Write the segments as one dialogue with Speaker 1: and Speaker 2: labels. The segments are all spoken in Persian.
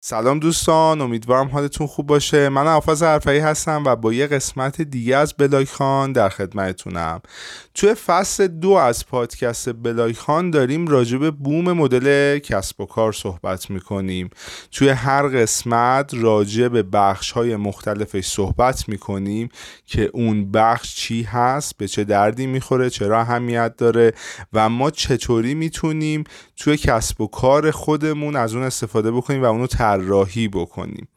Speaker 1: سلام دوستان امیدوارم حالتون خوب باشه. من حافظ حرفایی هستم و با یه قسمت دیگه از بلاک خان در خدمتتونم. توی فصل دو از پادکست بلاک خان داریم راجع به بوم مدل کسب و کار صحبت می‌کنیم. توی هر قسمت راجع به بخش های مختلفش صحبت می‌کنیم که اون بخش چی هست به چه دردی می‌خوره چرا اهمیت داره و ما چطوری می‌تونیم توی کسب و کار خودمون از اون استفاده بکنیم و اونو طراحی بکنیم.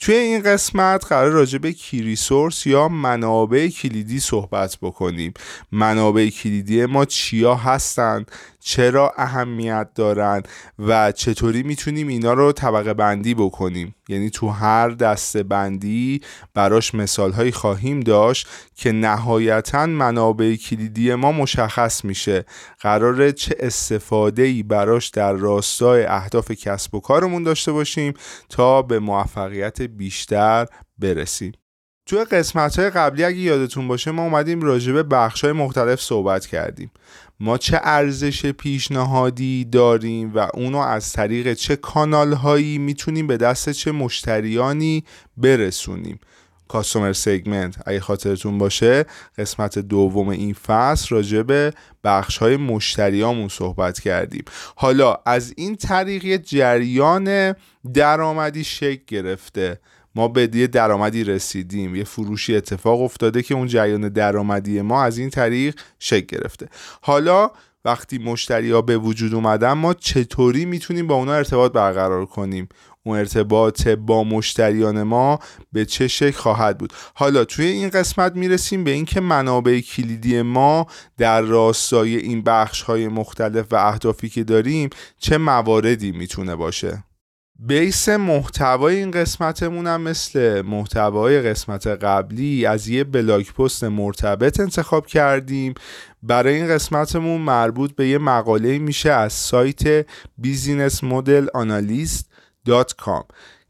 Speaker 1: توی این قسمت قرار راجع به کی ریسورس یا منابع کلیدی صحبت بکنیم. منابع کلیدی ما چیا هستند چرا اهمیت دارن؟ و چطوری می‌تونیم اینا رو طبقه بندی بکنیم؟ یعنی تو هر دسته بندی براش مثال هایی خواهیم داشت که نهایتا منابع کلیدی ما مشخص میشه. قراره چه استفاده ای براش در راستای اهداف کسب و کارمون داشته باشیم تا به موفقیت بیشتر برسیم. توی قسمت های قبلی اگه یادتون باشه ما اومدیم راجع به بخش های مختلف صحبت کردیم. ما چه ارزش پیشنهادی داریم و اونو از طریق چه کانال هایی می‌تونیم به دست چه مشتریانی برسونیم. کاستومر سگمنت اگه خاطرتون باشه قسمت دوم این فصل راجع به بخش های مشتریامون صحبت کردیم. حالا از این طریق جریان درآمدی شکل گرفته. ما به یه درآمدی رسیدیم. یه فروشی اتفاق افتاده که اون جریان درآمدی ما از این طریق شکل گرفته. حالا وقتی مشتری ها به وجود اومدن ما چطوری می‌تونیم با اونا ارتباط برقرار کنیم؟ اون ارتباط با مشتریان ما به چه شکل خواهد بود. حالا توی این قسمت می‌رسیم به اینکه منابع کلیدی ما در راستای این بخش های مختلف و اهدافی که داریم چه مواردی می‌تونه باشه؟ base محتوای این قسمتمون هم مثل محتوای قسمت قبلی از یه blog post مرتبط انتخاب کردیم. برای این قسمتمون مربوط به یه مقاله میشه از سایت Business Model Analyst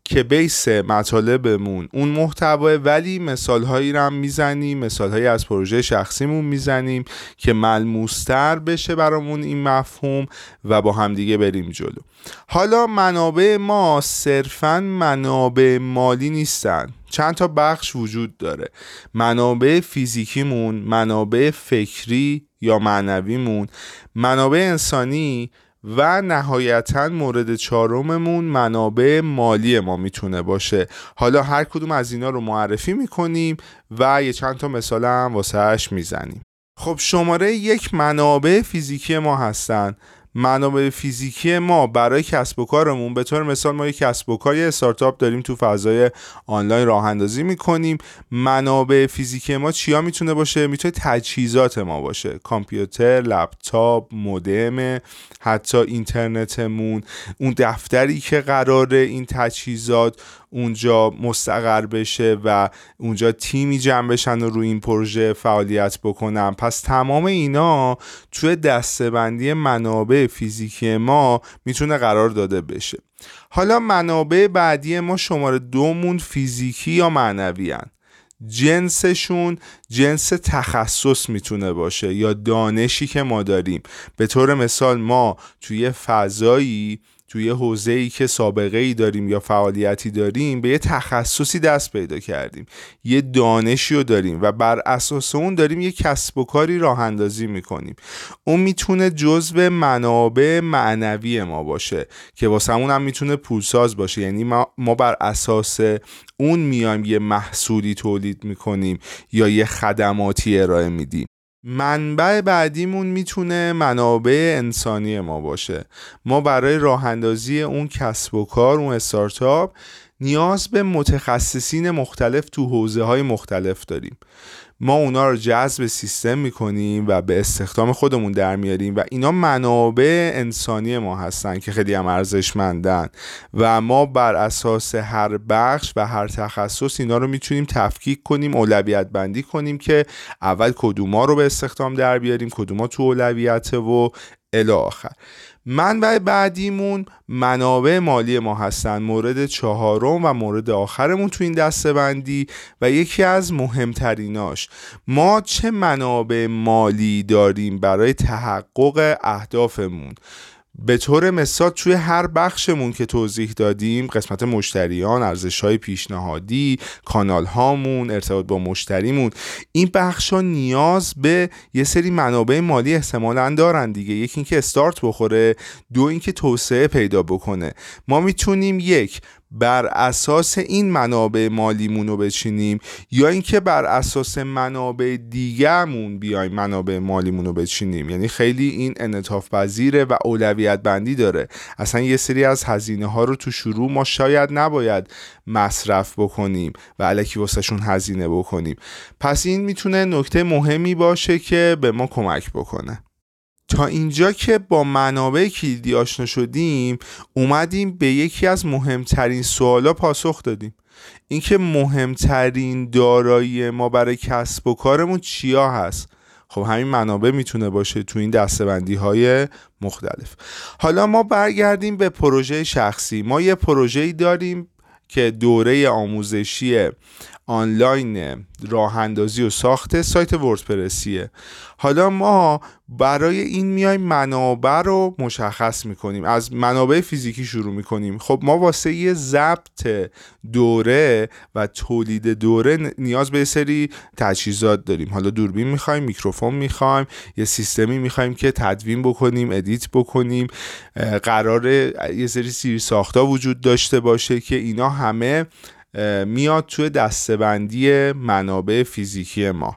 Speaker 1: که بیس مطالبمون اون محتوا ولی مثال هایی می‌زنیم مثال هایی از پروژه شخصیمون می‌زنیم که ملموستر بشه برامون این مفهوم و با همدیگه بریم جلو. حالا منابع ما صرفا منابع مالی نیستن. چند تا بخش وجود داره. منابع فیزیکیمون منابع فکری یا معنویمون منابع انسانی و نهایتا مورد چهارممون منابع مالی ما می‌تونه باشه. حالا هر کدوم از اینا رو معرفی می‌کنیم و یه چند تا مثال هم واسهش می‌زنیم. خب شماره یک منابع فیزیکی ما هستن. منابع فیزیکی ما برای کسب و کارمون به طور مثال ما یک کسب و کار استارتاپ داریم تو فضای آنلاین راه اندازی می‌کنیم. منابع فیزیکی ما چیا می‌تونه باشه؟ می‌تونه تجهیزات ما باشه. کامپیوتر لپتاپ مودم حتی اینترنتمون. اون دفتری که قراره این تجهیزات اونجا مستقر بشه و اونجا تیمی جمع بشن و روی این پروژه فعالیت بکنن. پس تمام اینا توی دستبندی منابع فیزیکی ما می‌تونه قرار داده بشه. حالا منابع بعدی ما شماره دومون فیزیکی یا معنوی هن. جنسشون جنس تخصص می‌تونه باشه یا دانشی که ما داریم. به طور مثال ما توی فضایی توی حوزه ای که سابقه ای داریم یا فعالیتی داریم به یه تخصصی دست پیدا کردیم. یه دانشی رو داریم و بر اساس اون داریم یه کسب و کاری راه اندازی می‌کنیم. اون می‌تونه جزو منابع معنوی ما باشه که واسه اون هم می‌تونه پولساز باشه. یعنی ما, ما بر اساس اون میایم یه محصولی تولید می‌کنیم یا یه خدماتی ارائه میدیم. منبع بعدیمون می‌تونه منابع انسانی ما باشه. ما برای راه اندازی اون کسب و کار اون استارتاپ نیاز به متخصصین مختلف تو حوزه های مختلف داریم. ما اونا رو جذب سیستم می‌کنیم و به استخدام خودمون در میاریم و اینا منابع انسانی ما هستن که خیلی هم ارزشمندن و ما بر اساس هر بخش و هر تخصص اینا رو می‌تونیم تفکیک کنیم اولویت بندی کنیم که اول کدوما رو به استخدام در بیاریم کدوما تو اولویت و الی آخر. منبع بعدیمون منابع مالی ما هستن. مورد چهارم و مورد آخرمون تو این دسته بندی و یکی از مهمتریناش. ما چه منابع مالی داریم برای تحقق اهدافمون؟ به طور مثال توی هر بخشمون که توضیح دادیم قسمت مشتریان ارزش های پیشنهادی کانال هامون ارتباط با مشتریمون این بخش ها نیاز به یه سری منابع مالی احتمالا دارن دیگه. یکی اینکه استارت بخوره دو اینکه توسعه پیدا بکنه. ما می‌تونیم یک بر اساس این منابع مالیمون رو بچینیم یا اینکه بر اساس منابع دیگهمون بیایم منابع مالیمون رو بچینیم؟ یعنی خیلی این انعطاف پذیره و اولویت بندی داره. اصلا یه سری از هزینه ها رو تو شروع ما شاید نباید مصرف بکنیم و علکی واسهشون هزینه بکنیم. پس این می‌تونه نکته مهمی باشه که به ما کمک بکنه. تا اینجا که با منابع کلیدی آشنا شدیم اومدیم به یکی از مهمترین سوالا پاسخ دادیم. اینکه مهمترین دارایی ما برای کسب و کارمون چیا هست؟ خب همین منابع می‌تونه باشه تو این دستبندی های مختلف. حالا ما برگردیم به پروژه شخصی. ما یه پروژه داریم که دوره آموزشی آنلاین راه اندازی و ساخت سایت وردپرسیه. حالا ما برای این میایم منابع رو مشخص می‌کنیم. از منابع فیزیکی شروع می‌کنیم. خب ما واسه یه ضبط دوره و تولید دوره نیاز به سری تجهیزات داریم. حالا دوربین می‌خوایم میکروفون می‌خوایم یه سیستمی می‌خوایم که تدوین بکنیم ادیت بکنیم. قرار یه سری سیری ساختا وجود داشته باشه که اینا همه میاد توی دستبندی منابع فیزیکی ما.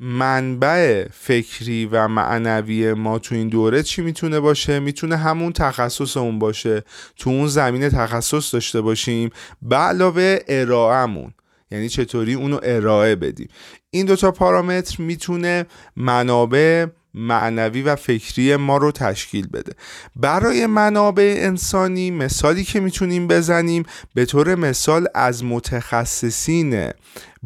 Speaker 1: منبع فکری و معنوی ما تو این دوره چی می‌تونه باشه؟ می‌تونه همون تخصص اون باشه. تو اون زمین تخصص داشته باشیم. به علاوه ارائهمون. یعنی چطوری اونو ارائه بدیم. این دوتا پارامتر می‌تونه منابع معنوی و فکری ما رو تشکیل بده. برای منابع انسانی مثالی که می‌تونیم بزنیم به طور مثال از متخصصین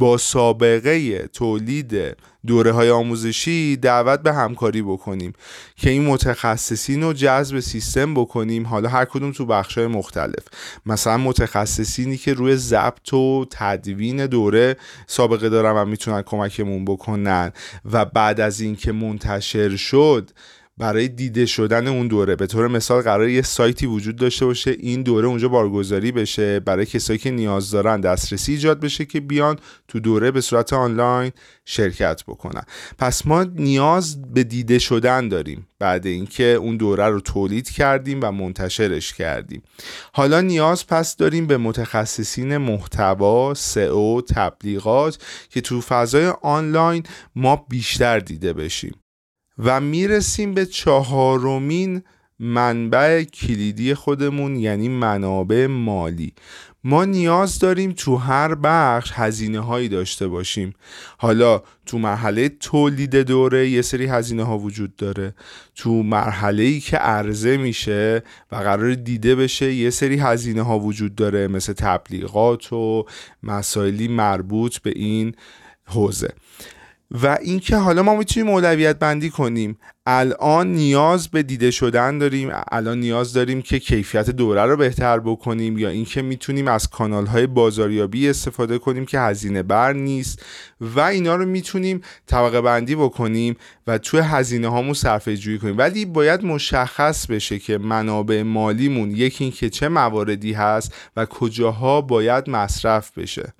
Speaker 1: با سابقه تولید دوره های آموزشی دعوت به همکاری بکنیم که این متخصصین رو جذب سیستم بکنیم. حالا هر کدوم تو بخش های مختلف. مثلا متخصصینی که روی ضبط و تدوین دوره سابقه دارن و می‌تونن کمکمون بکنن و بعد از اینکه منتشر شد برای دیده شدن اون دوره. به طور مثال قرار یه سایتی وجود داشته باشه این دوره اونجا بارگذاری بشه برای کسایی که نیاز دارن دسترسی ایجاد بشه که بیان تو دوره به صورت آنلاین شرکت بکنن. پس ما نیاز به دیده شدن داریم بعد اینکه اون دوره رو تولید کردیم و منتشرش کردیم. حالا نیاز پس داریم به متخصصین محتوا سئو تبلیغات که تو فضای آنلاین ما بیشتر دیده بشیم. و می‌رسیم به چهارمین منبع کلیدی خودمون یعنی منابع مالی. ما نیاز داریم تو هر بخش هزینه هایی داشته باشیم. حالا تو مرحله تولید دوره یه سری هزینه ها وجود داره. تو مرحله ای که عرضه میشه و قرار دیده بشه یه سری هزینه ها وجود داره مثل تبلیغات و مسائلی مربوط به این حوزه. و اینکه حالا ما می‌تونیم اولویت بندی کنیم. الان نیاز به دیده شدن داریم. الان نیاز داریم که کیفیت دوره رو بهتر بکنیم یا اینکه می‌تونیم از کانال های بازاریابی استفاده کنیم که هزینه بر نیست. و اینا رو می‌تونیم طبقه بندی بکنیم و توی هزینه هامون صرفه جویی کنیم. ولی باید مشخص بشه که منابع مالیمون یکی اینکه چه مواردی هست و کجاها باید مصرف بشه.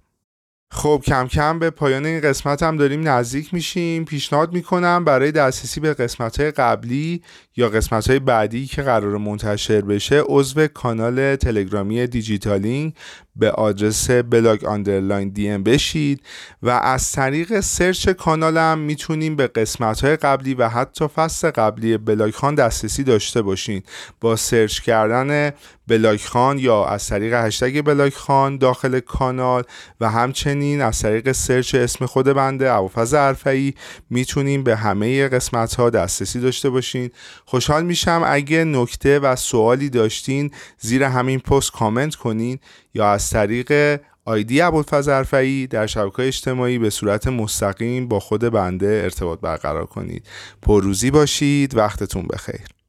Speaker 1: خب کم کم به پایان این قسمت هم داریم نزدیک میشیم. پیشنهاد می‌کنم برای دسترسی به قسمت های قبلی یا قسمت های بعدی که قرار منتشر بشه عضو کانال تلگرامی دیجیتالینگ به آدرس blog underline دی ام بشید و از طریق search کانالم می‌تونیم به قسمت های قبلی و حتی فصل قبلی بلاگ‌خان دسترسی داشته باشین. با search کردن بلاگ‌خان یا از طریق هشتگ بلاگ‌خان داخل کانال و همچنین از طریق search اسم خود بنده ابوالفضل عرفی می‌تونیم به همه قسمت ها دسترسی داشته باشین. خوشحال میشم اگه نکته و سوالی داشتین زیر همین پست کامنت کنین یا از طریق آیدی ابوالفضل عرفی در شبکه اجتماعی به صورت مستقیم با خود بنده ارتباط برقرار کنید. پرروزی باشید. وقتتون بخیر.